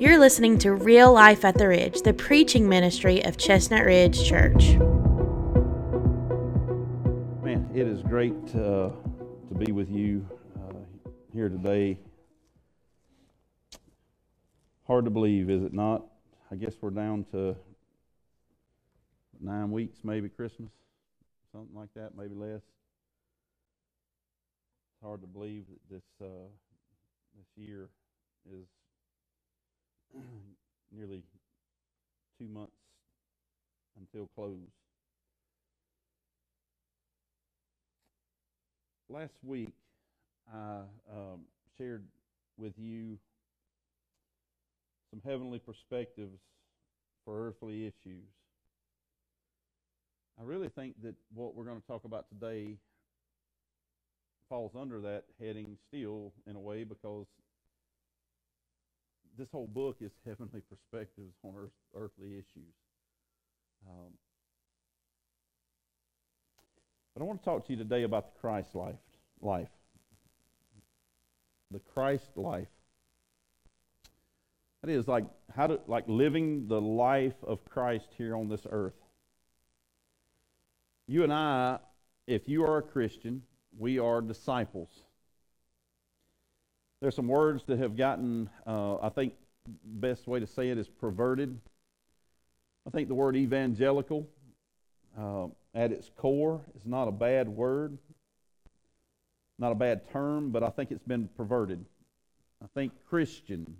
You're listening to Real Life at the Ridge, the preaching ministry of Chestnut Ridge Church. Man, it is great uh, to be with you uh, here today. Hard to believe, is it not? I guess we're down to nine weeks, maybe Christmas, something like that, maybe less. It's hard to believe that this uh, this year is nearly two months until close. Last week, I um, shared with you some heavenly perspectives for earthly issues. I really think that what we're going to talk about today falls under that heading still in a way because this whole book is heavenly perspectives on earth, earthly issues. Um, but I want to talk to you today about the Christ life. Life. The Christ life. That is like how to like living the life of Christ here on this earth. You and I, if you are a Christian, we are disciples. There's some words that have gotten, uh, I think, best way to say it is perverted. I think the word evangelical, uh, at its core, is not a bad word, not a bad term, but I think it's been perverted. I think Christian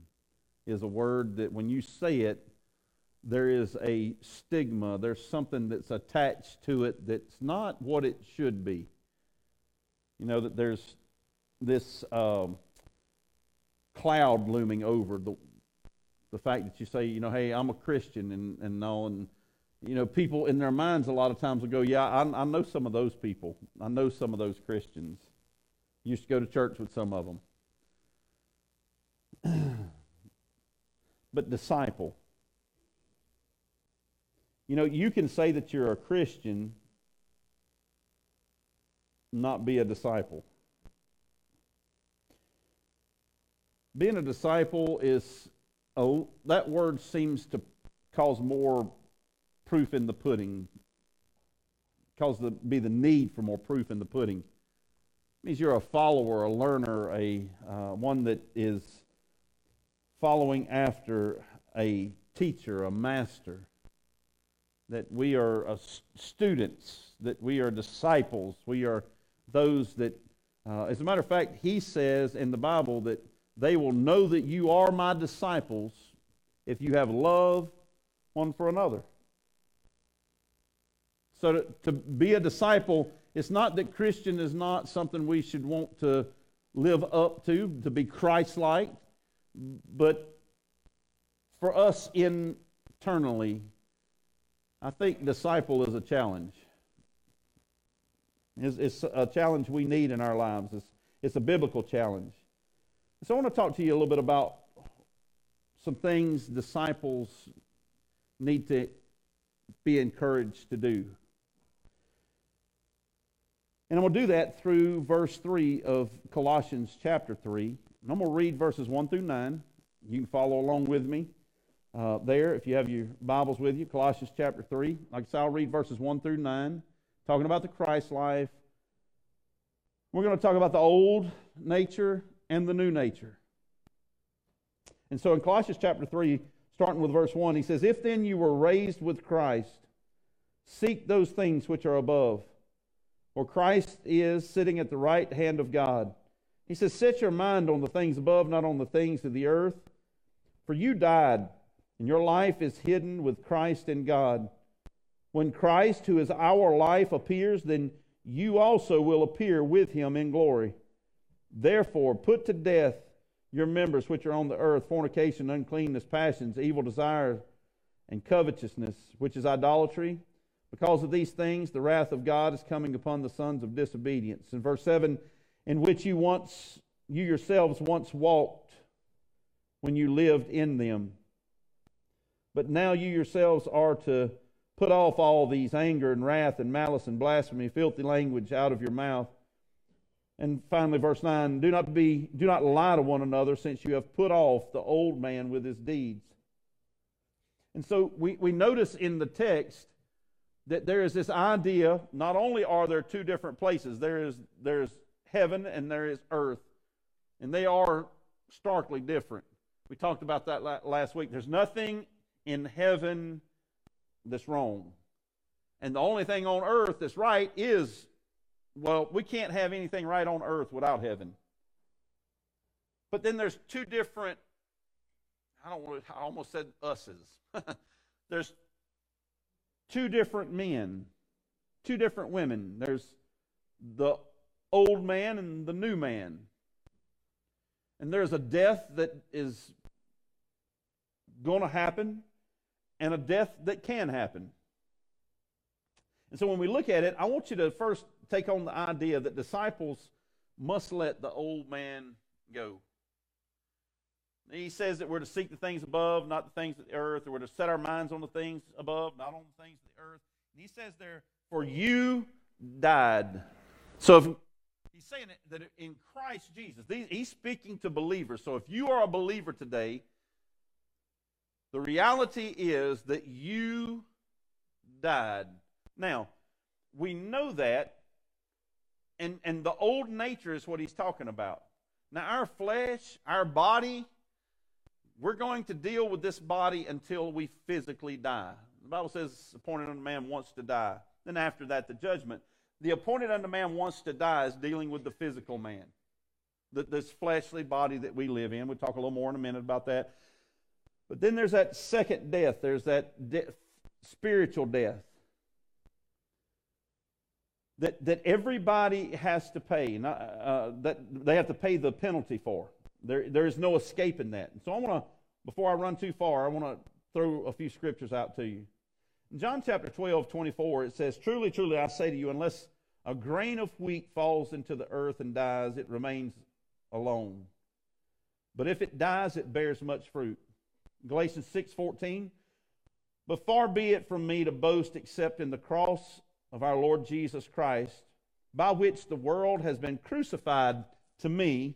is a word that when you say it, there is a stigma, there's something that's attached to it that's not what it should be. You know, that there's this. Um, cloud looming over the, the fact that you say, you know, hey, I'm a Christian and, and all. And, you know, people in their minds a lot of times will go, yeah, I, I know some of those people. I know some of those Christians. Used to go to church with some of them. but disciple. You know, you can say that you're a Christian, not be a disciple. Being a disciple is, that word seems to cause more proof in the pudding, cause the, be the need for more proof in the pudding. It means you're a follower, a learner, a uh, one that is following after a teacher, a master. That we are uh, students, that we are disciples, we are those that, uh, as a matter of fact, he says in the Bible that they will know that you are my disciples if you have love one for another. So to, to be a disciple, it's not that Christian is not something we should want to live up to, to be Christ like, but for us internally, I think disciple is a challenge. It's, it's, a challenge we need in our lives. It's, it's a biblical challenge. So I want to talk to you a little bit about some things disciples need to be encouraged to do. And I'm going to do that through verse 3 of Colossians chapter 3. And I'm going to read verses 1 through 9. You can follow along with me uh, there if you have your Bibles with you. Colossians chapter 3. Like I said, I'll read verses 1 through 9, talking about the Christ life. We're going to talk about the old nature and the new nature. And so in Colossians chapter 3, starting with verse 1, he says, If then you were raised with Christ, seek those things which are above, where Christ is sitting at the right hand of God. He says, Set your mind on the things above, not on the things of the earth. For you died, and your life is hidden with Christ in God. When Christ, who is our life, appears, then you also will appear with him in glory. Therefore, put to death your members which are on the earth fornication, uncleanness, passions, evil desires, and covetousness, which is idolatry. Because of these things, the wrath of God is coming upon the sons of disobedience. In verse 7, in which you once, you yourselves once walked when you lived in them. But now you yourselves are to put off all these anger and wrath and malice and blasphemy, filthy language out of your mouth And finally, verse 9 do not, be, do not lie to one another, since you have put off the old man with his deeds. And so we, we notice in the text that there is this idea not only are there two different places, there is there's heaven and there is earth, and they are starkly different. We talked about that last week. There's nothing in heaven that's wrong. And the only thing on earth that's right is, well, we can't have anything right on earth without heaven. But then there's two different, I don't want to, I almost said us's. there's two different men, two different women. There's the old man and the new man. And there's a death that is going to happen and a death that can happen. And so when we look at it, I want you to first take on the idea that disciples must let the old man go. He says that we're to seek the things above, not the things of the earth, or we're to set our minds on the things above, not on the things of the earth. And he says there, for you died. So if he's saying that in Christ Jesus, he's speaking to believers. So if you are a believer today, the reality is that you died. Now, we know that, and, and the old nature is what he's talking about. Now, our flesh, our body, we're going to deal with this body until we physically die. The Bible says, appointed unto man wants to die. Then after that, the judgment. The appointed unto man wants to die is dealing with the physical man, the, this fleshly body that we live in. We'll talk a little more in a minute about that. But then there's that second death. There's that de- spiritual death that, that everybody has to pay, not, uh, that they have to pay the penalty for. There, there is no escaping that. And so I want to, before I run too far, I want to throw a few scriptures out to you. In John chapter 12, 24, it says, Truly, truly, I say to you, unless a grain of wheat falls into the earth and dies, it remains alone. But if it dies, it bears much fruit. Galatians 6, 14, But far be it from me to boast except in the cross of our Lord Jesus Christ, by which the world has been crucified to me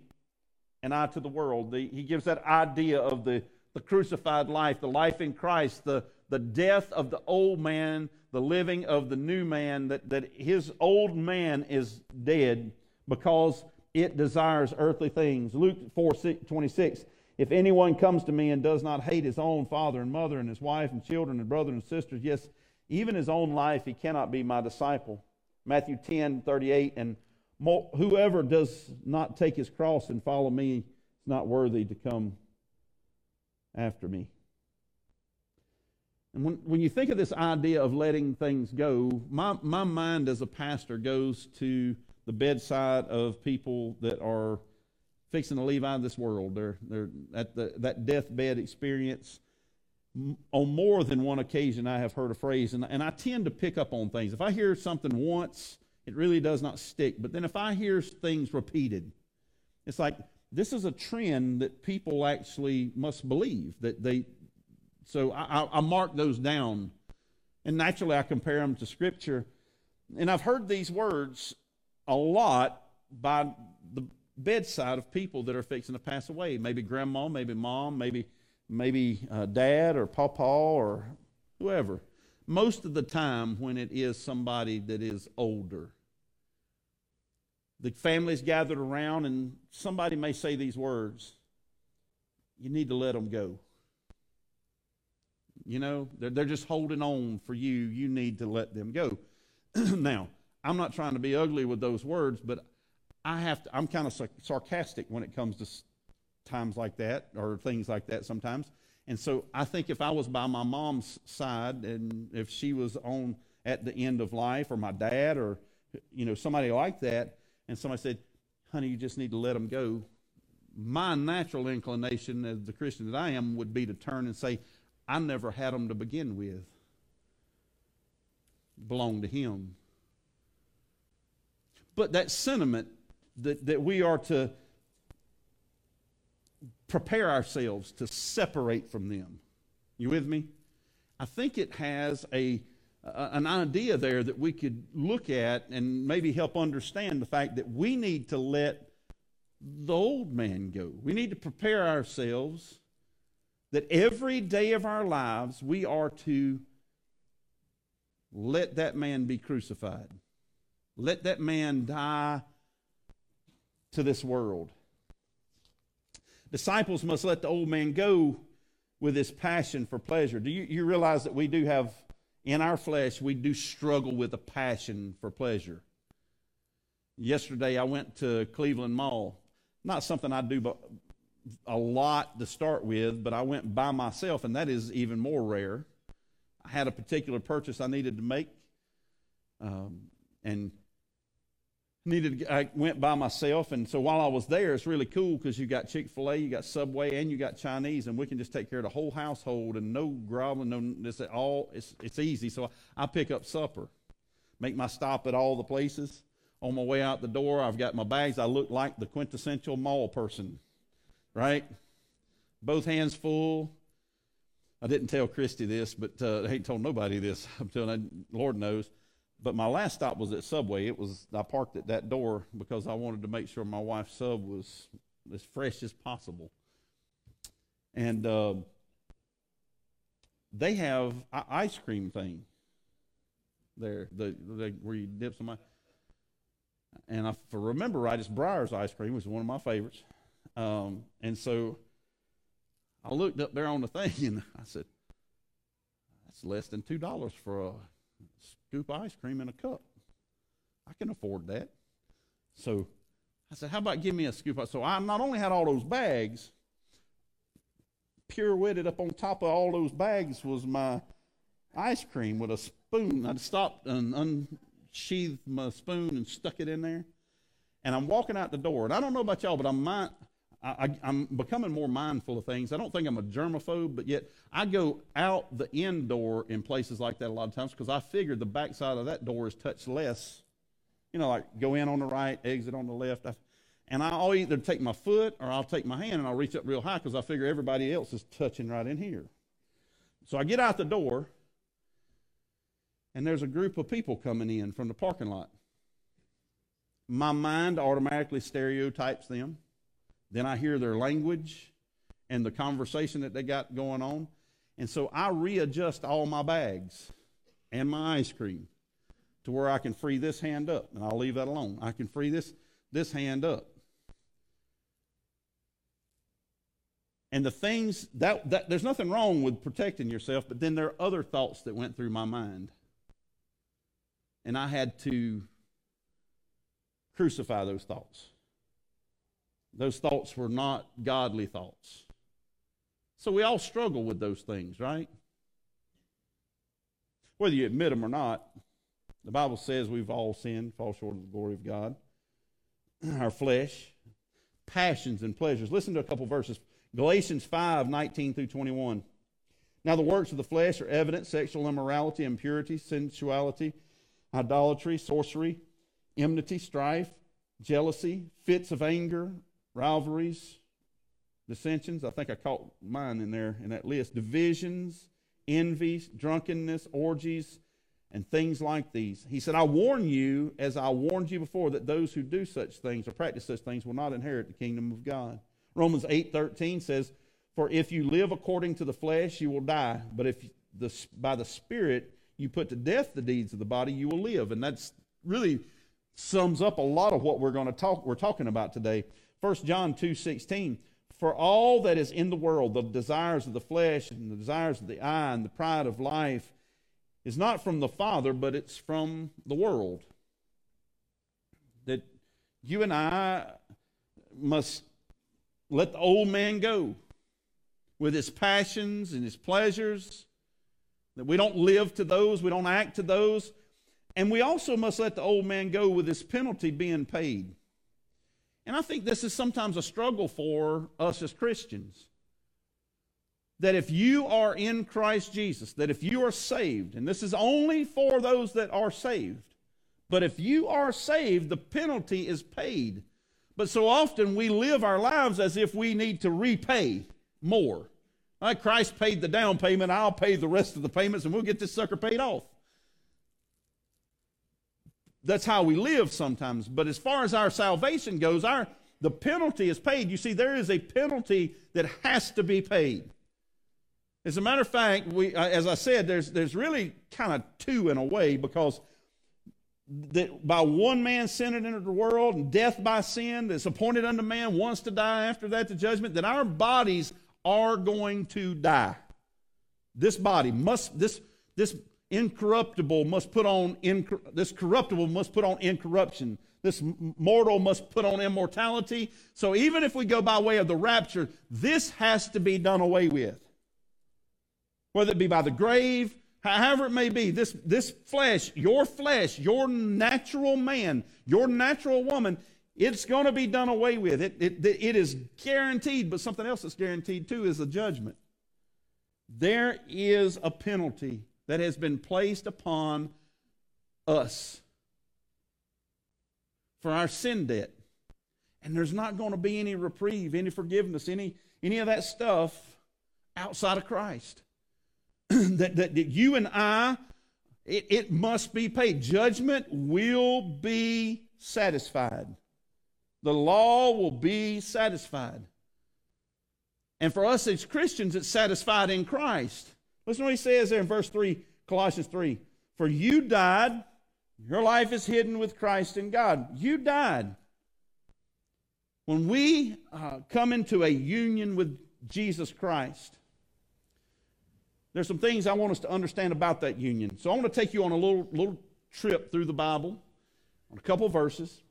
and I to the world. The, he gives that idea of the, the crucified life, the life in Christ, the, the death of the old man, the living of the new man, that, that his old man is dead because it desires earthly things. Luke 4 26. If anyone comes to me and does not hate his own father and mother and his wife and children and brothers and sisters, yes, even his own life, he cannot be my disciple. Matthew 10 38. And Whoever does not take his cross and follow me is not worthy to come after me. And when, when you think of this idea of letting things go, my, my mind as a pastor goes to the bedside of people that are fixing to leave out of this world. They're, they're at the, that deathbed experience. On more than one occasion, I have heard a phrase, and, and I tend to pick up on things. If I hear something once, it really does not stick. But then if I hear things repeated, it's like this is a trend that people actually must believe that they. So I, I mark those down, and naturally I compare them to Scripture, and I've heard these words a lot by the bedside of people that are fixing to pass away. Maybe grandma, maybe mom, maybe maybe uh, dad or papa or whoever most of the time when it is somebody that is older. The family's gathered around, and somebody may say these words You need to let them go. You know, they're, they're just holding on for you. You need to let them go. now, I'm not trying to be ugly with those words, but I have to, I'm kind of sarcastic when it comes to times like that or things like that sometimes. And so I think if I was by my mom's side and if she was on at the end of life or my dad or you know somebody like that and somebody said, "Honey, you just need to let them go." My natural inclination as the Christian that I am would be to turn and say, "I never had them to begin with. Belong to him." But that sentiment that, that we are to prepare ourselves to separate from them. You with me? I think it has a, an idea there that we could look at and maybe help understand the fact that we need to let the old man go. We need to prepare ourselves that every day of our lives we are to let that man be crucified. Let that man die to this world. Disciples must let the old man go with his passion for pleasure. Do you, you realize that we do have, in our flesh, we do struggle with a passion for pleasure? Yesterday, I went to Cleveland Mall. Not something I do but a lot to start with, but I went by myself, and that is even more rare. I had a particular purchase I needed to make, um, and needed to, I went by myself, and so while I was there, it's really cool because you got Chick Fil A, you got Subway, and you got Chinese, and we can just take care of the whole household and no groveling, no this at all. It's it's easy. So I pick up supper, make my stop at all the places. On my way out the door, I've got my bags. I look like the quintessential mall person, right? Both hands full. I didn't tell Christy this, but uh, I ain't told nobody this. I'm telling Lord knows. But my last stop was at Subway. It was I parked at that door because I wanted to make sure my wife's sub was as fresh as possible. And uh, they have ice cream thing there, the, the, where you dip some. Ice. And if I remember right, it's Breyers ice cream, which is one of my favorites. Um, and so I looked up there on the thing and I said, "That's less than two dollars for a scoop ice cream in a cup. I can afford that. So I said, How about give me a scoop? So I not only had all those bags, pirouetted up on top of all those bags was my ice cream with a spoon. I stopped and unsheathed my spoon and stuck it in there. And I'm walking out the door. And I don't know about y'all, but I'm I, am becoming more mindful of things. I don't think I'm a germaphobe, but yet I go out the end door in places like that a lot of times because I figure the backside of that door is touched less. You know, like go in on the right, exit on the left. I, and I'll either take my foot or I'll take my hand and I'll reach up real high because I figure everybody else is touching right in here. So I get out the door, and there's a group of people coming in from the parking lot. My mind automatically stereotypes them then I hear their language and the conversation that they got going on. And so I readjust all my bags and my ice cream to where I can free this hand up. And I'll leave that alone. I can free this, this hand up. And the things that, that there's nothing wrong with protecting yourself, but then there are other thoughts that went through my mind. And I had to crucify those thoughts. Those thoughts were not godly thoughts. So we all struggle with those things, right? Whether you admit them or not, the Bible says we've all sinned, fall short of the glory of God. Our flesh, passions and pleasures. Listen to a couple verses. Galatians 5 19 through 21. Now, the works of the flesh are evident sexual immorality, impurity, sensuality, idolatry, sorcery, enmity, strife, jealousy, fits of anger rivalries, dissensions. I think I caught mine in there in that list. Divisions, envies, drunkenness, orgies, and things like these. He said, I warn you, as I warned you before, that those who do such things or practice such things will not inherit the kingdom of God. Romans 8:13 says, For if you live according to the flesh, you will die. But if the, by the Spirit you put to death the deeds of the body, you will live. And that's really sums up a lot of what we're going to talk we're talking about today. 1 John 2 16. For all that is in the world, the desires of the flesh and the desires of the eye and the pride of life, is not from the Father, but it's from the world. That you and I must let the old man go with his passions and his pleasures, that we don't live to those, we don't act to those. And we also must let the old man go with his penalty being paid. And I think this is sometimes a struggle for us as Christians. That if you are in Christ Jesus, that if you are saved, and this is only for those that are saved, but if you are saved, the penalty is paid. But so often we live our lives as if we need to repay more. Like Christ paid the down payment, I'll pay the rest of the payments, and we'll get this sucker paid off. That's how we live sometimes. But as far as our salvation goes, our the penalty is paid. You see, there is a penalty that has to be paid. As a matter of fact, we, uh, as I said, there's, there's really kind of two in a way because that by one man sin into the world and death by sin that's appointed unto man wants to die after that the judgment that our bodies are going to die this body must this this incorruptible must put on incor- this corruptible must put on incorruption. This mortal must put on immortality. So even if we go by way of the rapture this has to be done away with. Whether it be by the grave however it may be this this flesh your flesh your natural man your natural woman it's going to be done away with. It, it it is guaranteed but something else that's guaranteed too is a judgment. There is a penalty that has been placed upon us for our sin debt. And there's not going to be any reprieve, any forgiveness, any, any of that stuff outside of Christ. that, that, that you and I, it, it must be paid. Judgment will be satisfied. The law will be satisfied. And for us as Christians, it's satisfied in Christ. Listen to what he says there in verse 3, Colossians 3. For you died, your life is hidden with Christ in God. You died. When we uh, come into a union with Jesus Christ, there's some things I want us to understand about that union. So I want to take you on a little, little trip through the Bible on a couple verses.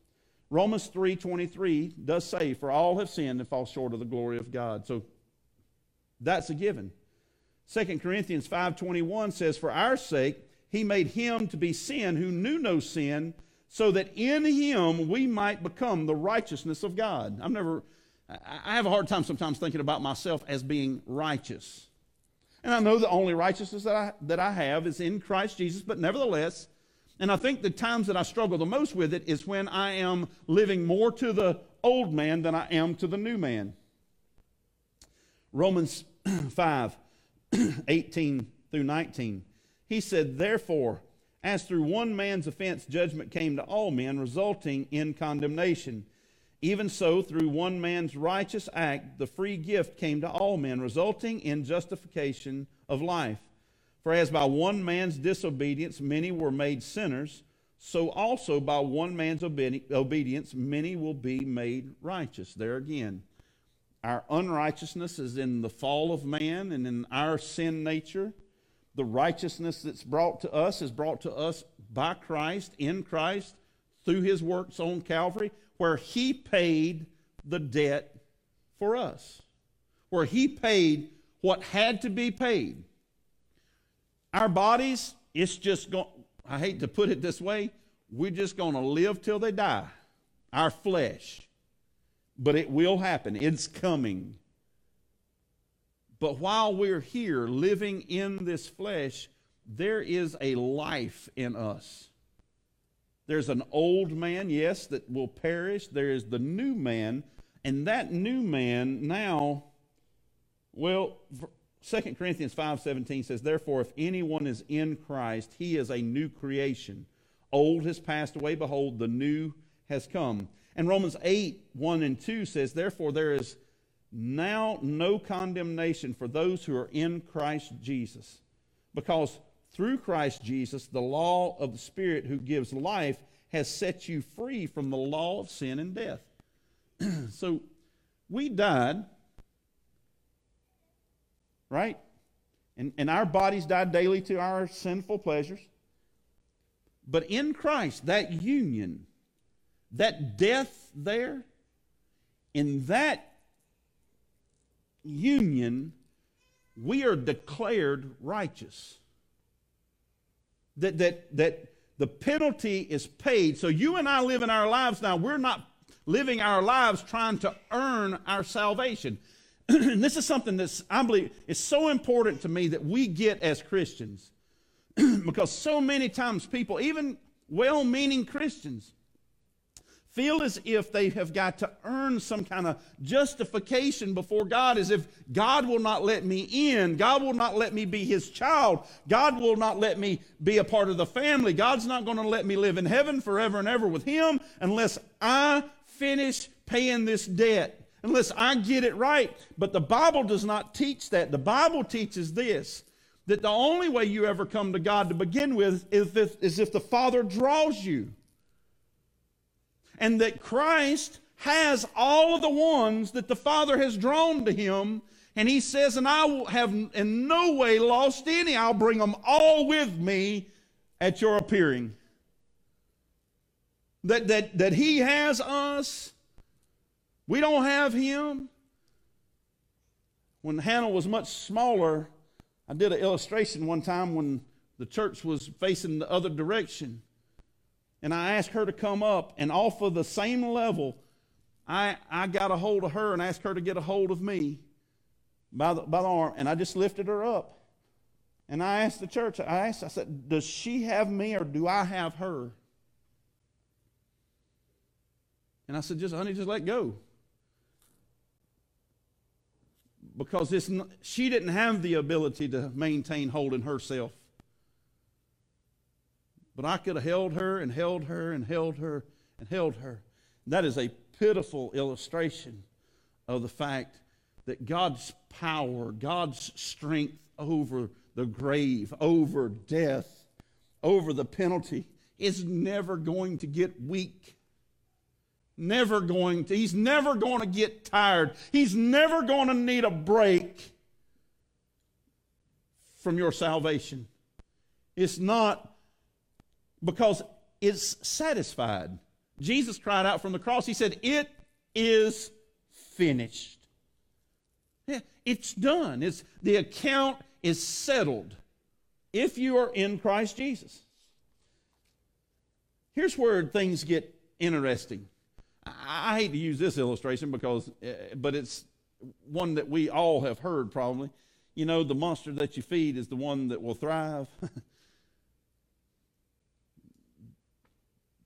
Romans 3:23 does say, "For all have sinned and fall short of the glory of God." So that's a given. 2 Corinthians 5:21 says, "For our sake he made him to be sin who knew no sin, so that in him we might become the righteousness of God." I've never I have a hard time sometimes thinking about myself as being righteous. And I know the only righteousness that I, that I have is in Christ Jesus, but nevertheless, and I think the times that I struggle the most with it is when I am living more to the old man than I am to the new man. Romans 5 18 through 19. He said, Therefore, as through one man's offense judgment came to all men, resulting in condemnation, even so through one man's righteous act the free gift came to all men, resulting in justification of life. For as by one man's disobedience many were made sinners, so also by one man's obedience many will be made righteous. There again. Our unrighteousness is in the fall of man and in our sin nature. The righteousness that's brought to us is brought to us by Christ, in Christ, through his works on Calvary, where he paid the debt for us, where he paid what had to be paid. Our bodies, it's just going, I hate to put it this way, we're just going to live till they die. Our flesh but it will happen. It's coming. But while we're here living in this flesh, there is a life in us. There's an old man, yes, that will perish. There is the new man, and that new man now, well, 2 Corinthians 5:17 says, "Therefore if anyone is in Christ, he is a new creation. Old has passed away, behold, the new has come." And Romans 8, 1 and 2 says, Therefore, there is now no condemnation for those who are in Christ Jesus. Because through Christ Jesus, the law of the Spirit who gives life has set you free from the law of sin and death. so we died, right? And, and our bodies died daily to our sinful pleasures. But in Christ, that union that death there, in that union, we are declared righteous. That, that, that the penalty is paid. So you and I live in our lives now. We're not living our lives trying to earn our salvation. and this is something that's, I believe, is so important to me that we get as Christians. because so many times people, even well meaning Christians, feel as if they have got to earn some kind of justification before God, as if God will not let me in. God will not let me be his child. God will not let me be a part of the family. God's not going to let me live in heaven forever and ever with him unless I finish paying this debt. Unless I get it right. But the Bible does not teach that. The Bible teaches this that the only way you ever come to God to begin with is if, is if the Father draws you and that Christ has all of the ones that the Father has drawn to him. And he says, and I have in no way lost any. I'll bring them all with me at your appearing. That, that, that he has us. We don't have him. When Hannah was much smaller, I did an illustration one time when the church was facing the other direction and I asked her to come up, and off of the same level, I, I got a hold of her and asked her to get a hold of me by the, by the arm, and I just lifted her up. And I asked the church, I asked, I said, Does she have me or do I have her? And I said, Just, honey, just let go. Because this, she didn't have the ability to maintain holding herself. But I could have held her and held her and held her and held her. And That is a pitiful illustration of the fact that God's power, God's strength over the grave, over death, over the penalty, is never going to get weak. Never going to. He's never going to get tired. He's never going to need a break from your salvation. It's not because it's satisfied. Jesus cried out from the cross, He said, It is finished. Yeah, it's done. It's, the account is settled if you are in Christ Jesus. Here's where things get interesting. I, hate to use this illustration because, uh, but it's one that we all have heard probably. You know, the monster that you feed is the one that will thrive.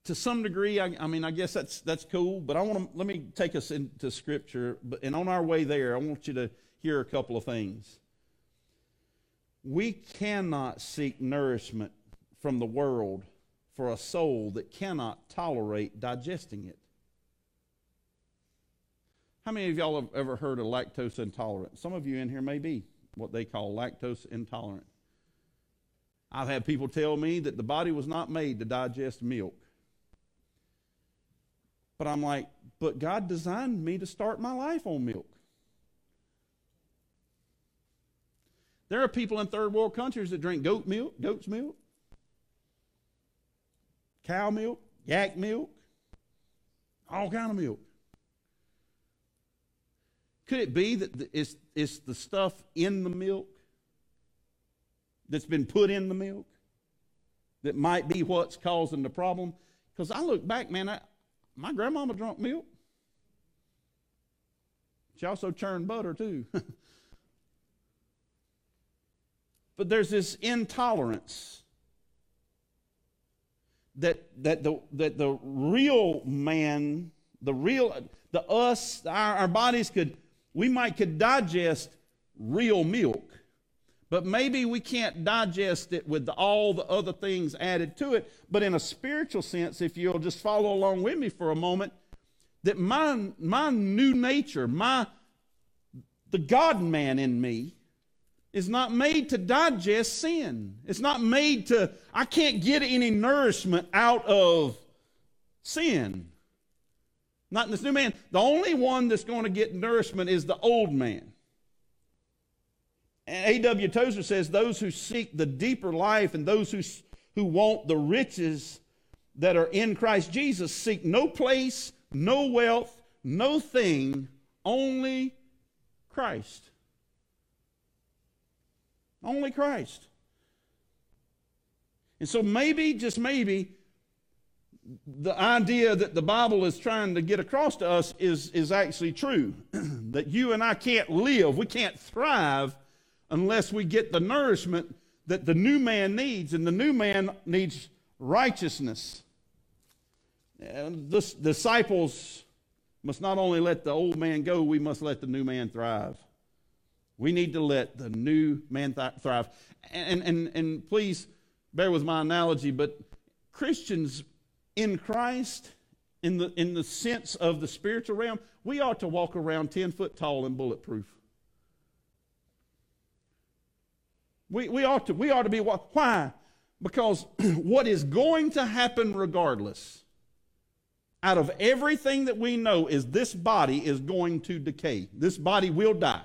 to some degree, I, I, mean, I guess that's that's cool. But I want to let me take us into Scripture. But and on our way there, I want you to hear a couple of things. We cannot seek nourishment from the world for a soul that cannot tolerate digesting it. How many of y'all have ever heard of lactose intolerant? Some of you in here may be what they call lactose intolerant. I've had people tell me that the body was not made to digest milk. But I'm like, but God designed me to start my life on milk. There are people in third world countries that drink goat milk, goat's milk, cow milk, yak milk, all kind of milk. Could it be that it's, it's the stuff in the milk that's been put in the milk that might be what's causing the problem? Because I look back, man, I, my grandmama drank milk. She also churned butter too. but there's this intolerance that that the that the real man, the real the us, our, our bodies could we might could digest real milk but maybe we can't digest it with all the other things added to it. But in a spiritual sense, if you'll just follow along with me for a moment, that my, my new nature, my the God man in me, is not made to digest sin. It's not made to, I can't get any nourishment out of sin. Not in this new man. The only one that's going to get nourishment is the old man. A.W. Tozer says those who seek the deeper life and those who, who want the riches that are in Christ Jesus seek no place, no wealth, no thing, only Christ. Only Christ. And so maybe, just maybe, the idea that the Bible is trying to get across to us is, is actually true. that you and I can't live, we can't thrive unless we get the nourishment that the new man needs, and the new man needs righteousness. the disciples must not only let the old man go, we must let the new man thrive. We need to let the new man th- thrive. And, and, and please bear with my analogy, but Christians in Christ, in the, in the sense of the spiritual realm, we ought to walk around 10 foot tall and bulletproof. We, we, ought to, we ought to be, why? Because what is going to happen regardless, out of everything that we know, is this body is going to decay. This body will die.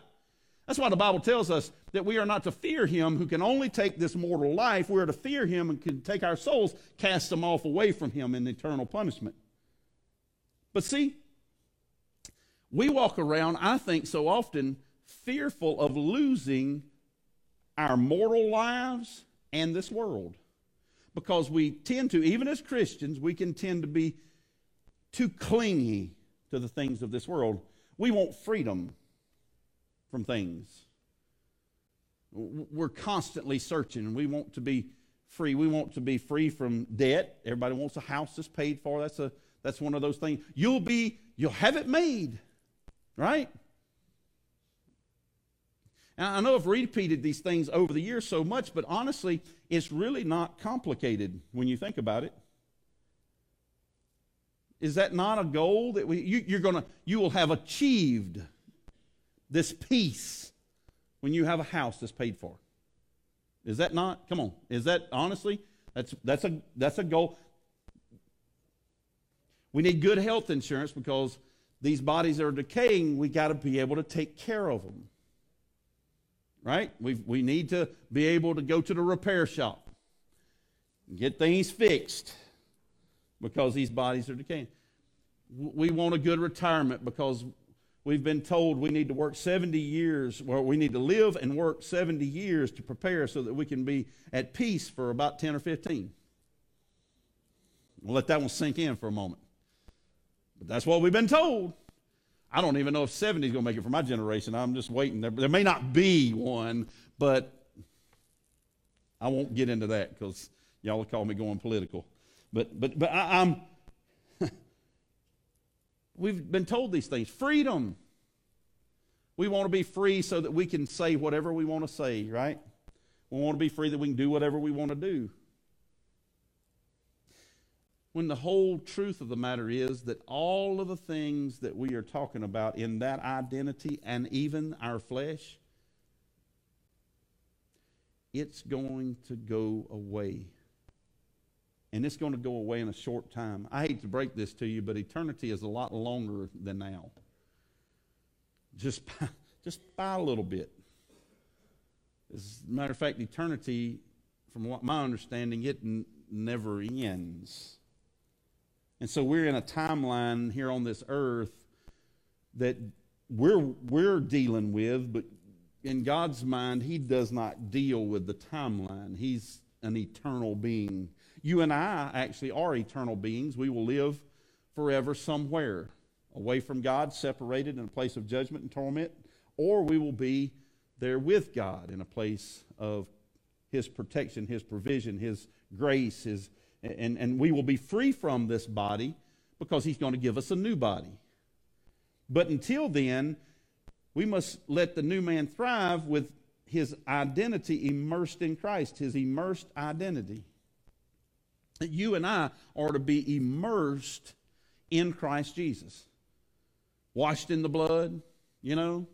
That's why the Bible tells us that we are not to fear him who can only take this mortal life. We are to fear him and can take our souls, cast them off away from him in eternal punishment. But see, we walk around, I think, so often fearful of losing our mortal lives and this world. Because we tend to, even as Christians, we can tend to be too clingy to the things of this world. We want freedom from things. We're constantly searching. We want to be free. We want to be free from debt. Everybody wants a house that's paid for. That's a that's one of those things. You'll be you'll have it made. Right? And I know I've repeated these things over the years so much, but honestly, it's really not complicated when you think about it. Is that not a goal that we you, you're gonna you will have achieved this peace when you have a house that's paid for. Is that not? Come on. Is that honestly? That's that's a that's a goal. We need good health insurance because these bodies are decaying. We got to be able to take care of them. Right? We we need to be able to go to the repair shop, and get things fixed because these bodies are decaying. We want a good retirement because We've been told we need to work 70 years, well, we need to live and work 70 years to prepare so that we can be at peace for about 10 or 15. We'll let that one sink in for a moment. But that's what we've been told. I don't even know if 70 is going to make it for my generation. I'm just waiting. There, there may not be one, but I won't get into that because y'all will call me going political. But, but, but I, I'm We've been told these things. Freedom. We want to be free so that we can say whatever we want to say, right? We want to be free that we can do whatever we want to do. When the whole truth of the matter is that all of the things that we are talking about in that identity and even our flesh, it's going to go away and it's going to go away in a short time. I hate to break this to you, but eternity is a lot longer than now. Just by, just by a little bit. As a matter of fact, eternity, from what my understanding, it n- never ends. And so we're in a timeline here on this earth that we're, we're dealing with, but in God's mind, He does not deal with the timeline. He's an eternal being. You and I actually are eternal beings. We will live forever somewhere, away from God, separated in a place of judgment and torment, or we will be there with God in a place of His protection, His provision, His grace, His, and, and we will be free from this body because He's going to give us a new body. But until then, we must let the new man thrive with his identity immersed in Christ, his immersed identity you and I are to be immersed in Christ Jesus. Washed in the blood, you know,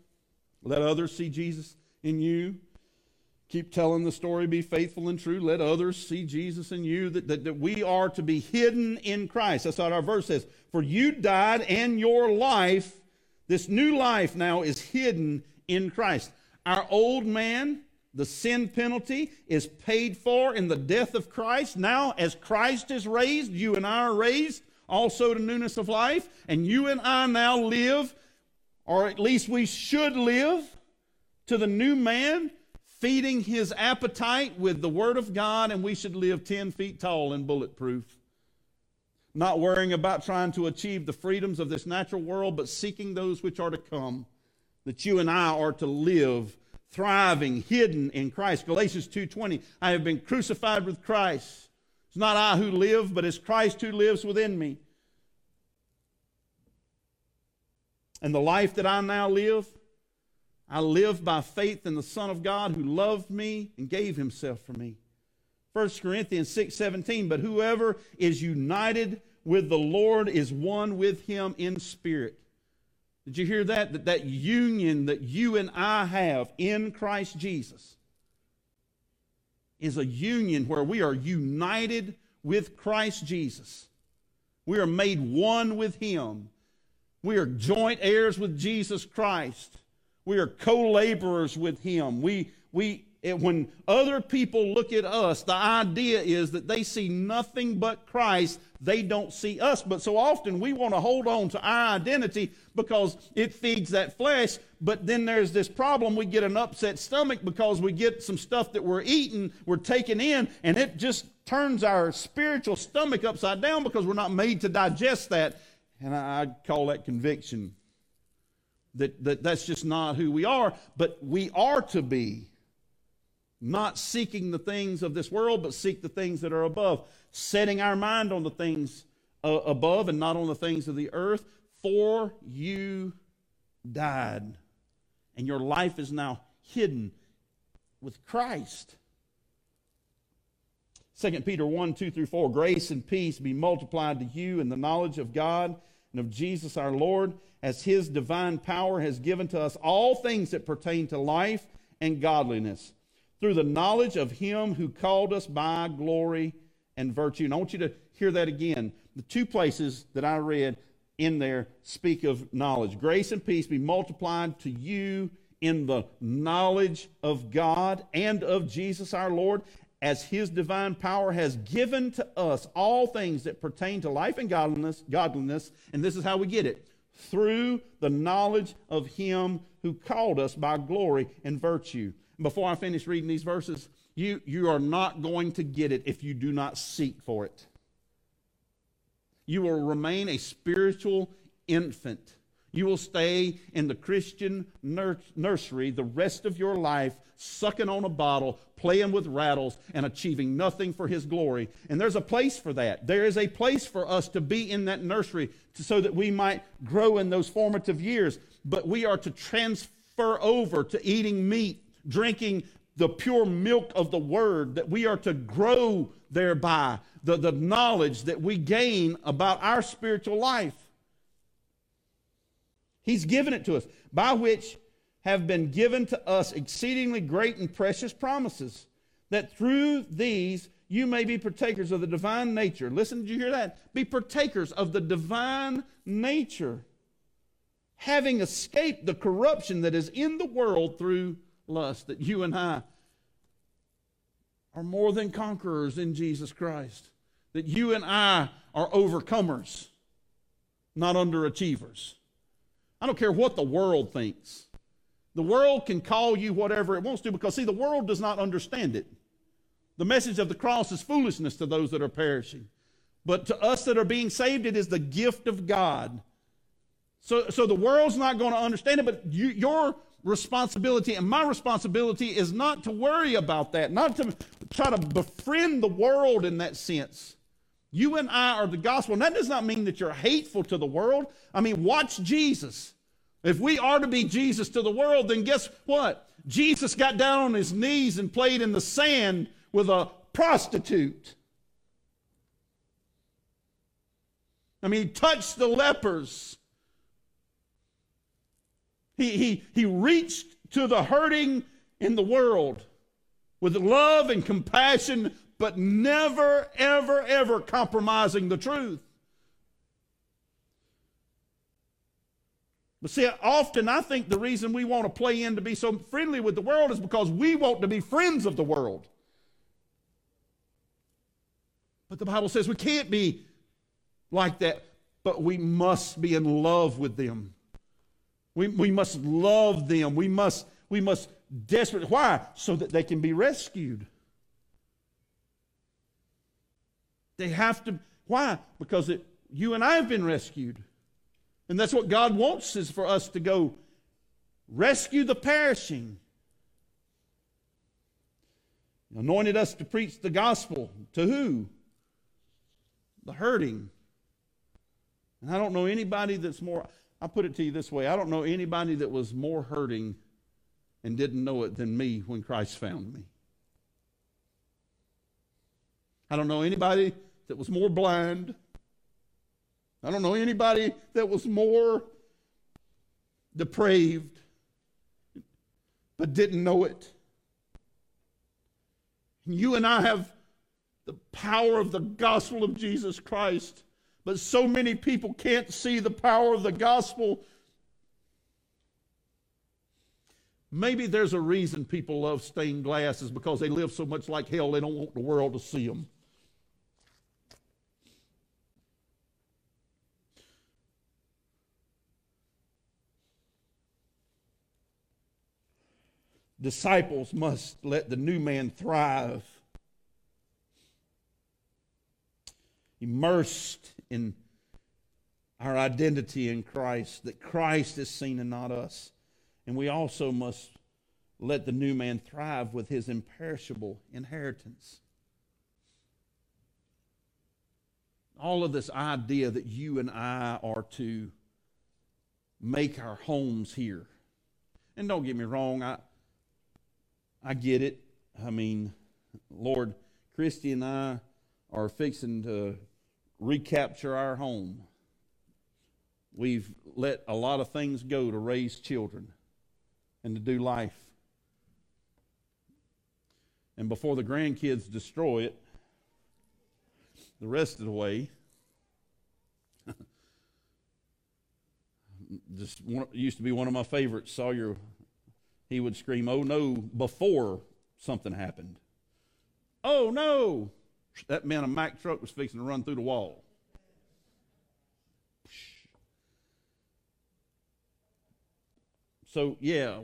let others see Jesus in you. Keep telling the story, be faithful and true. Let others see Jesus in you. That, that, that we are to be hidden in Christ. That's what our verse says. For you died, and your life, this new life now, is hidden in Christ. Our old man, the sin penalty is paid for in the death of Christ. Now, as Christ is raised, you and I are raised also to newness of life. And you and I now live, or at least we should live, to the new man, feeding his appetite with the Word of God, and we should live 10 feet tall and bulletproof. Not worrying about trying to achieve the freedoms of this natural world, but seeking those which are to come, that you and I are to live thriving, hidden in Christ. Galatians 2:20, I have been crucified with Christ. It's not I who live, but it's Christ who lives within me. And the life that I now live, I live by faith in the Son of God who loved me and gave himself for me. 1 Corinthians 6 17, but whoever is united with the Lord is one with him in spirit. Did you hear that? That that union that you and I have in Christ Jesus is a union where we are united with Christ Jesus. We are made one with him. We are joint heirs with Jesus Christ. We are co laborers with him. We, we, when other people look at us, the idea is that they see nothing but Christ. They don't see us. But so often we want to hold on to our identity because it feeds that flesh. But then there's this problem. We get an upset stomach because we get some stuff that we're eating, we're taking in, and it just turns our spiritual stomach upside down because we're not made to digest that. And I, I call that conviction. That, that that's just not who we are, but we are to be not seeking the things of this world, but seek the things that are above, setting our mind on the things uh, above and not on the things of the earth. For you died, and your life is now hidden with Christ. 2 Peter 1 2 through 4 Grace and peace be multiplied to you in the knowledge of God and of Jesus our Lord, as his divine power has given to us all things that pertain to life and godliness through the knowledge of him who called us by glory and virtue. And I want you to hear that again. The two places that I read in there speak of knowledge. Grace and peace be multiplied to you in the knowledge of God and of Jesus our Lord, as his divine power has given to us all things that pertain to life and godliness, godliness, and this is how we get it through the knowledge of him who called us by glory and virtue before I finish reading these verses, you, you are not going to get it if you do not seek for it. You will remain a spiritual infant. You will stay in the Christian nursery the rest of your life, sucking on a bottle, playing with rattles, and achieving nothing for His glory. And there's a place for that. There is a place for us to be in that nursery to, so that we might grow in those formative years. But we are to transfer over to eating meat drinking the pure milk of the word, that we are to grow thereby, the, the knowledge that we gain about our spiritual life. He's given it to us, by which have been given to us exceedingly great and precious promises, that through these you may be partakers of the divine nature. Listen, did you hear that? Be partakers of the divine nature, having escaped the corruption that is in the world through lust, that you and I are more than conquerors in Jesus Christ, that you and I are overcomers, not underachievers. I don't care what the world thinks. The world can call you whatever it wants to because, see, the world does not understand it. The message of the cross is foolishness to those that are perishing. But to us that are being saved, it is the gift of God. So, so the world's not going to understand it, but you, your responsibility and my responsibility is not to worry about that, not to try to befriend the world in that sense. You and I are the gospel. And that does not mean that you're hateful to the world. I mean, watch Jesus. If we are to be Jesus to the world, then guess what? Jesus got down on his knees and played in the sand with a prostitute. I mean, he touched the lepers. He, he, he reached to the hurting in the world with love and compassion, but never, ever, ever compromising the truth. But see, often I think the reason we want to play in to be so friendly with the world is because we want to be friends of the world. But the Bible says we can't be like that, but we must be in love with them. We, we must love them. We must, we must desperately. Why? So that they can be rescued. They have to. Why? Because it, you and I have been rescued. And that's what God wants is for us to go rescue the perishing. He anointed us to preach the gospel to who? The hurting. And I don't know anybody that's more I put it to you this way I don't know anybody that was more hurting and didn't know it than me when Christ found me. I don't know anybody that was more blind. I don't know anybody that was more depraved but didn't know it. You and I have the power of the gospel of Jesus Christ, but so many people can't see the power of the gospel. Maybe there's a reason people love stained glass is because they live so much like hell they don't want the world to see them. Disciples must let the new man thrive. Immersed in our identity in Christ, that Christ is seen and not us. And we also must let the new man thrive with his imperishable inheritance. All of this idea that you and I are to make our homes here. And don't get me wrong, I, I get it. I mean, Lord, Christy and I are fixing to recapture our home. We've let a lot of things go to raise children and to do life. And before the grandkids destroy it, the rest of the way, just one, used to be one of my favorites. Sawyer he would scream, Oh no, before something happened. Oh no! That meant a Mack truck was fixing to run through the wall. So, yeah,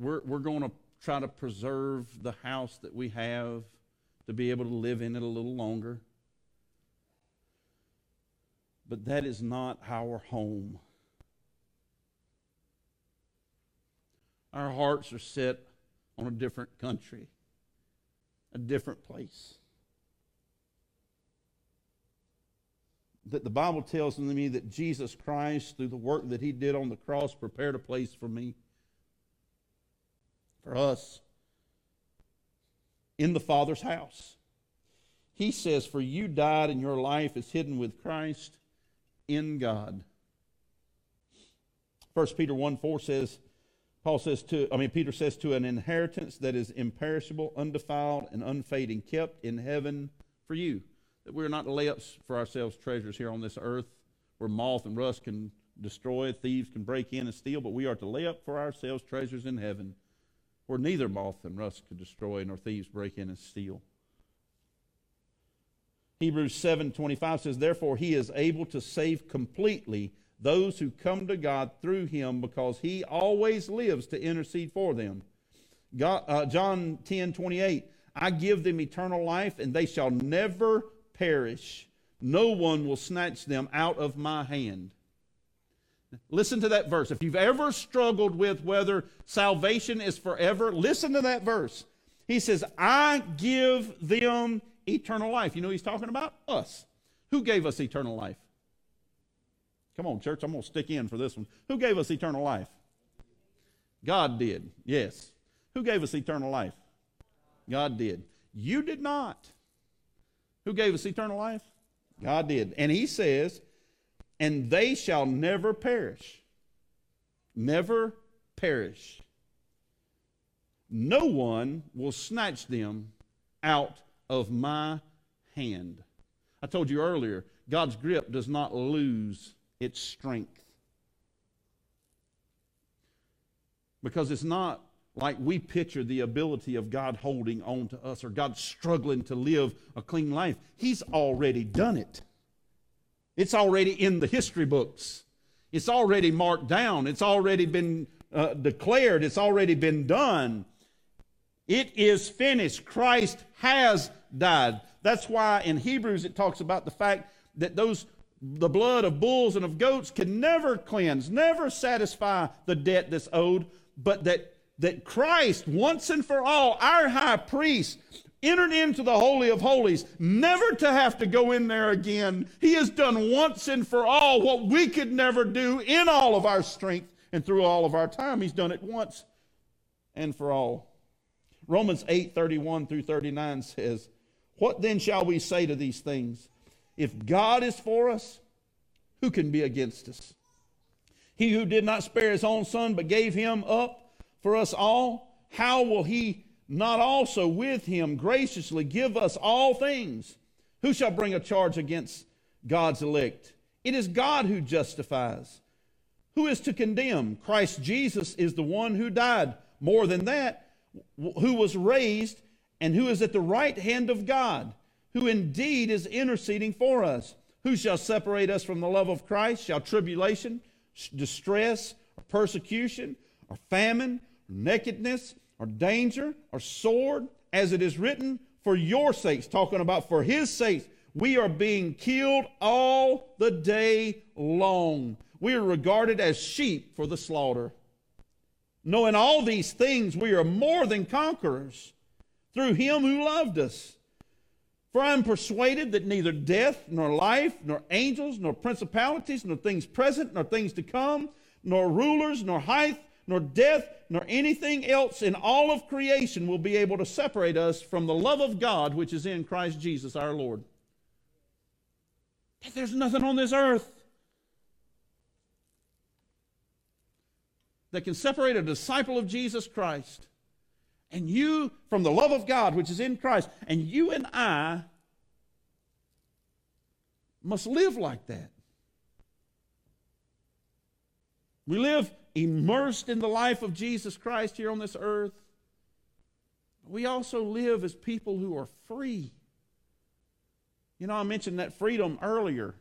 we're, we're going to try to preserve the house that we have to be able to live in it a little longer. But that is not our home. Our hearts are set on a different country, a different place. That the Bible tells me that Jesus Christ, through the work that he did on the cross, prepared a place for me, for us, in the Father's house. He says, For you died, and your life is hidden with Christ in God. 1 Peter 1 4 says, Paul says to, I mean, Peter says to an inheritance that is imperishable, undefiled, and unfading, kept in heaven for you. That we're not to lay up for ourselves treasures here on this earth where moth and rust can destroy, thieves can break in and steal, but we are to lay up for ourselves treasures in heaven where neither moth and rust could destroy nor thieves break in and steal. Hebrews 7:25 says therefore he is able to save completely those who come to God through him because he always lives to intercede for them. God, uh, John 10 28, I give them eternal life and they shall never perish. No one will snatch them out of my hand. Listen to that verse. If you've ever struggled with whether salvation is forever, listen to that verse. He says, I give them eternal life. You know he's talking about? Us. Who gave us eternal life? Come on, church, I'm going to stick in for this one. Who gave us eternal life? God did, yes. Who gave us eternal life? God did. You did not. Who gave us eternal life? God did. And he says, and they shall never perish. Never perish. No one will snatch them out of my hand. I told you earlier, God's grip does not lose its strength. Because it's not like we picture the ability of God holding on to us or God struggling to live a clean life. He's already done it. It's already in the history books. It's already marked down. It's already been uh, declared. It's already been done. It is finished. Christ has died. That's why in Hebrews it talks about the fact that those the blood of bulls and of goats can never cleanse, never satisfy the debt that's owed, but that, that Christ, once and for all, our high priest, entered into the Holy of Holies, never to have to go in there again. He has done once and for all what we could never do in all of our strength and through all of our time. He's done it once and for all. Romans 8 31 through 39 says, What then shall we say to these things? If God is for us, who can be against us? He who did not spare his own son, but gave him up for us all, how will he not also with him graciously give us all things? Who shall bring a charge against God's elect? It is God who justifies. Who is to condemn? Christ Jesus is the one who died. More than that, who was raised and who is at the right hand of God, who indeed is interceding for us. Who shall separate us from the love of Christ? Shall tribulation, distress, or persecution, or famine, or nakedness, or danger, or sword, as it is written, for your sakes, talking about for his sakes, we are being killed all the day long. We are regarded as sheep for the slaughter. Knowing all these things, we are more than conquerors through him who loved us. For I am persuaded that neither death, nor life, nor angels, nor principalities, nor things present, nor things to come, nor rulers, nor height, nor death, nor anything else in all of creation will be able to separate us from the love of God which is in Christ Jesus our Lord. There's nothing on this earth that can separate a disciple of Jesus Christ and you from the love of God which is in Christ. And you and I must live like that. We live immersed in the life of Jesus Christ here on this earth. We also live as people who are free. You know, I mentioned that freedom earlier.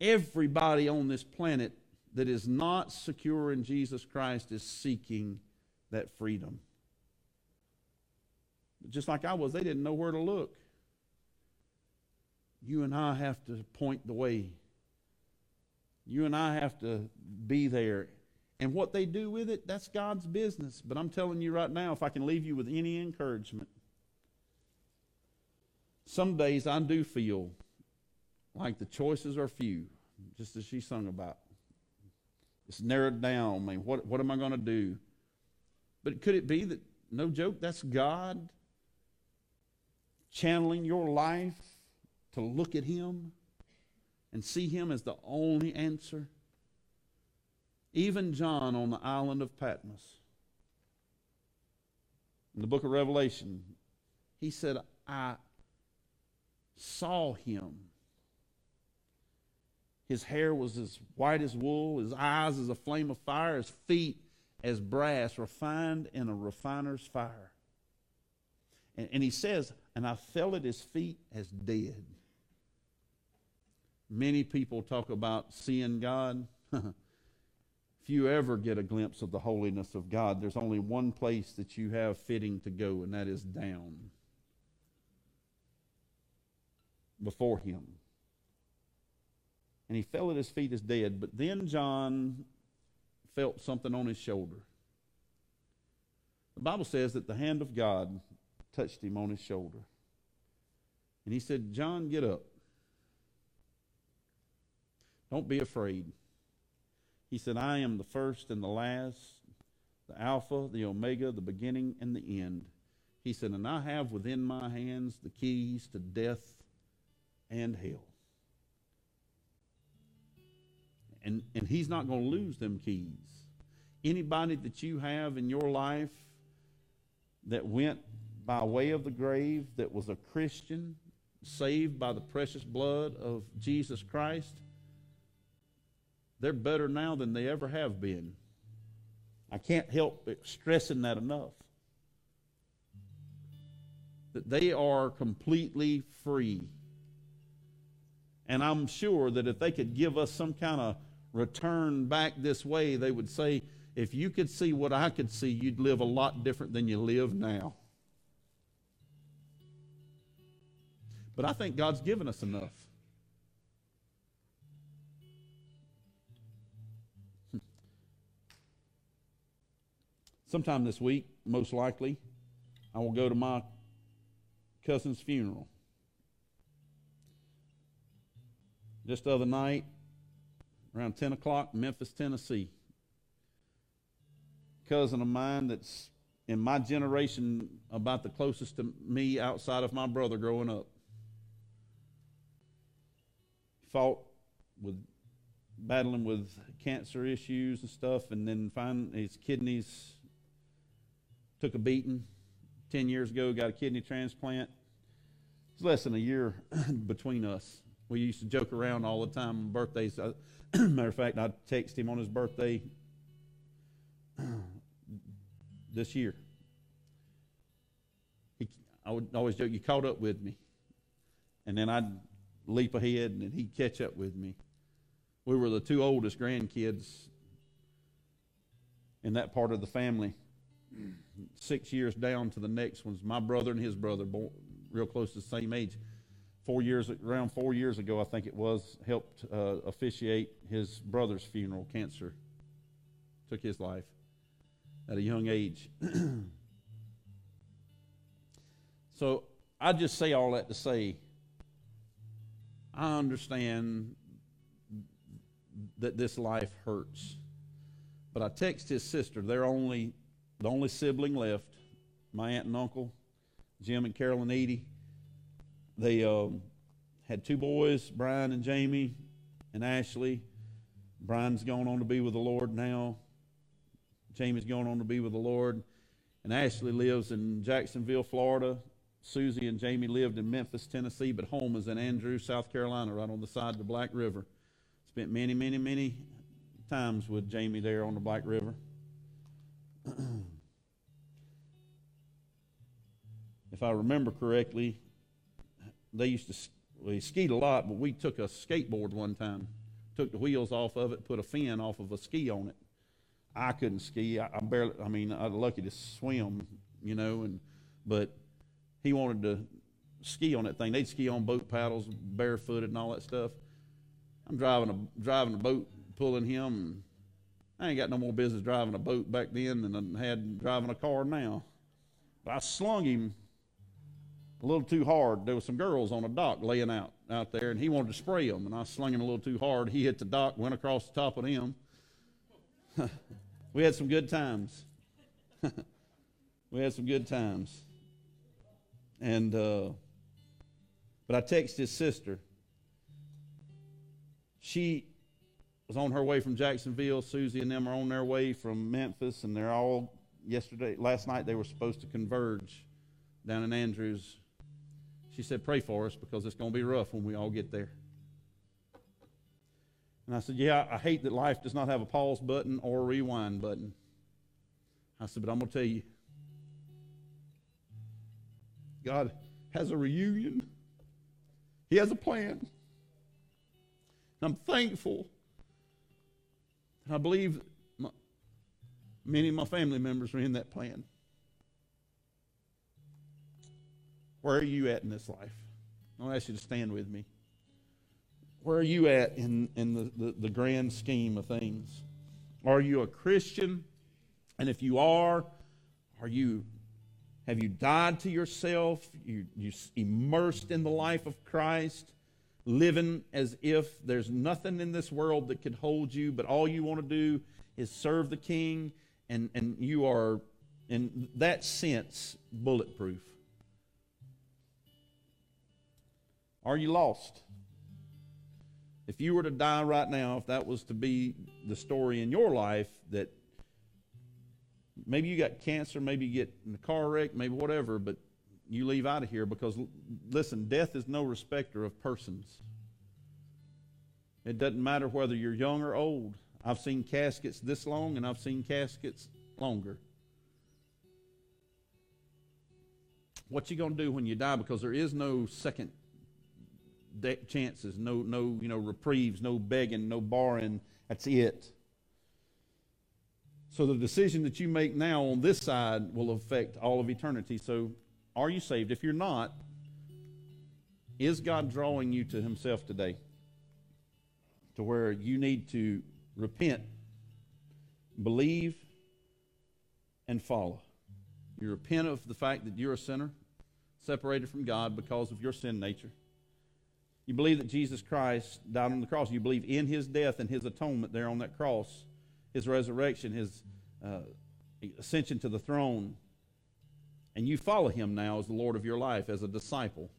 Everybody on this planet that is not secure in Jesus Christ is seeking that freedom. Just like I was, they didn't know where to look. You and I have to point the way. You and I have to be there. And what they do with it, that's God's business. But I'm telling you right now, if I can leave you with any encouragement, some days I do feel like the choices are few, just as she sung about. It's narrowed down. I mean, what, what am I going to do? But could it be that, no joke, that's God channeling your life to look at Him and see Him as the only answer? Even John on the island of Patmos, in the book of Revelation, he said, I saw him. His hair was as white as wool, his eyes as a flame of fire, his feet as brass refined in a refiner's fire. And, and he says, and I fell at his feet as dead. Many people talk about seeing God. if you ever get a glimpse of the holiness of God, there's only one place that you have fitting to go, and that is down before him. And he fell at his feet as dead. But then John felt something on his shoulder. The Bible says that the hand of God touched him on his shoulder. And he said, John, get up. Don't be afraid. He said, I am the first and the last, the Alpha, the Omega, the beginning and the end. He said, And I have within my hands the keys to death and hell. And, and he's not going to lose them keys. Anybody that you have in your life that went by way of the grave, that was a Christian, saved by the precious blood of Jesus Christ, they're better now than they ever have been. I can't help stressing that enough. That they are completely free. And I'm sure that if they could give us some kind of return back this way, they would say, if you could see what I could see, you'd live a lot different than you live now. But I think God's given us enough. Sometime this week, most likely, I will go to my cousin's funeral. Just the other night, around 10 o'clock, Memphis, Tennessee. Cousin of mine that's in my generation about the closest to me outside of my brother growing up. Fought with battling with cancer issues and stuff, and then find his kidneys took a beating. Ten years ago, got a kidney transplant. It's less than a year between us. We used to joke around all the time on birthdays. Matter of fact, I texted him on his birthday this year. He, I would always joke, "You caught up with me," and then I'd leap ahead, and he'd catch up with me. We were the two oldest grandkids in that part of the family. Six years down to the next one's my brother and his brother, born, real close to the same age. Four years, around four years ago, I think it was, helped uh, officiate his brother's funeral. Cancer took his life at a young age. so I just say all that to say I understand that this life hurts. But I text his sister, they're only the only sibling left, my aunt and uncle, Jim and Carolyn Eady. They um, had two boys, Brian and Jamie and Ashley. Brian's gone on to be with the Lord now. Jamie's going on to be with the Lord. And Ashley lives in Jacksonville, Florida. Susie and Jamie lived in Memphis, Tennessee, but home is in Andrews, South Carolina, right on the side of the Black River. Spent many, many, many times with Jamie there on the Black River. if I remember correctly, they used to we skied a lot, but we took a skateboard one time, took the wheels off of it, put a fin off of a ski on it. I couldn't ski. I, I barely. I mean, I was lucky to swim, you know, and but he wanted to ski on that thing. They'd ski on boat paddles, barefooted, and all that stuff. I'm driving a driving a boat, pulling him. I ain't got no more business driving a boat back then than I had driving a car now. But I slung him a little too hard. There was some girls on a dock laying out out there, and he wanted to spray them, and I slung him a little too hard. He hit the dock, went across the top of them. we had some good times. we had some good times. And uh, but I texted his sister. She was on her way from Jacksonville. Susie and them are on their way from Memphis, and they're all yesterday, last night they were supposed to converge down in Andrews. She said, "Pray for us because it's going to be rough when we all get there." And I said, Yeah, I hate that life does not have a pause button or a rewind button. I said, But I'm going to tell you, God has a reunion, He has a plan. And I'm thankful. And I believe my, many of my family members are in that plan. Where are you at in this life? I'll ask you to stand with me. Where are you at in, in the, the, the grand scheme of things? Are you a Christian? And if you are, are you have you died to yourself? You you immersed in the life of Christ, living as if there's nothing in this world that could hold you, but all you want to do is serve the King, and, and you are in that sense bulletproof. Are you lost? If you were to die right now, if that was to be the story in your life, that maybe you got cancer, maybe you get in a car wreck, maybe whatever, but you leave out of here because, listen, death is no respecter of persons. It doesn't matter whether you're young or old. I've seen caskets this long and I've seen caskets longer. What you going to do when you die because there is no second chances, no, no, you know, reprieves, no begging, no borrowing. That's it. So the decision that you make now on this side will affect all of eternity. So are you saved? If you're not, is God drawing you to Himself today? To where you need to repent, believe, and follow. You repent of the fact that you're a sinner, separated from God because of your sin nature. You believe that Jesus Christ died on the cross. You believe in his death and his atonement there on that cross, his resurrection, his uh, ascension to the throne. And you follow him now as the Lord of your life, as a disciple.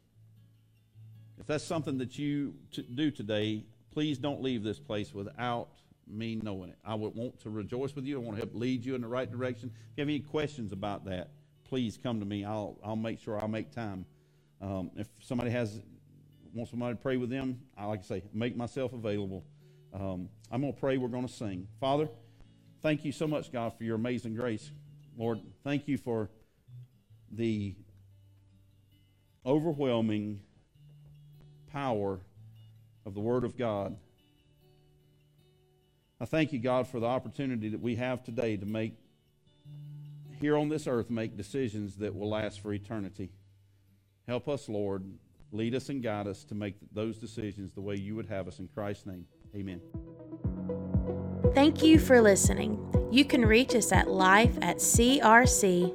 If that's something that you t- do today, please don't leave this place without me knowing it. I would want to rejoice with you. I want to help lead you in the right direction. If you have any questions about that, please come to me. I'll, I'll make sure I'll make time. Um, if somebody has want somebody to pray with them, I like to say, make myself available. Um, I'm going to pray. We're going to sing. Father, thank you so much, God, for your amazing grace. Lord, thank you for the overwhelming power of the Word of God. I thank you, God, for the opportunity that we have today to make, here on this earth, make decisions that will last for eternity. Help us, Lord. Lead us and guide us to make those decisions the way you would have us. In Christ's name, amen. Thank you for listening. You can reach us at life at crc.com.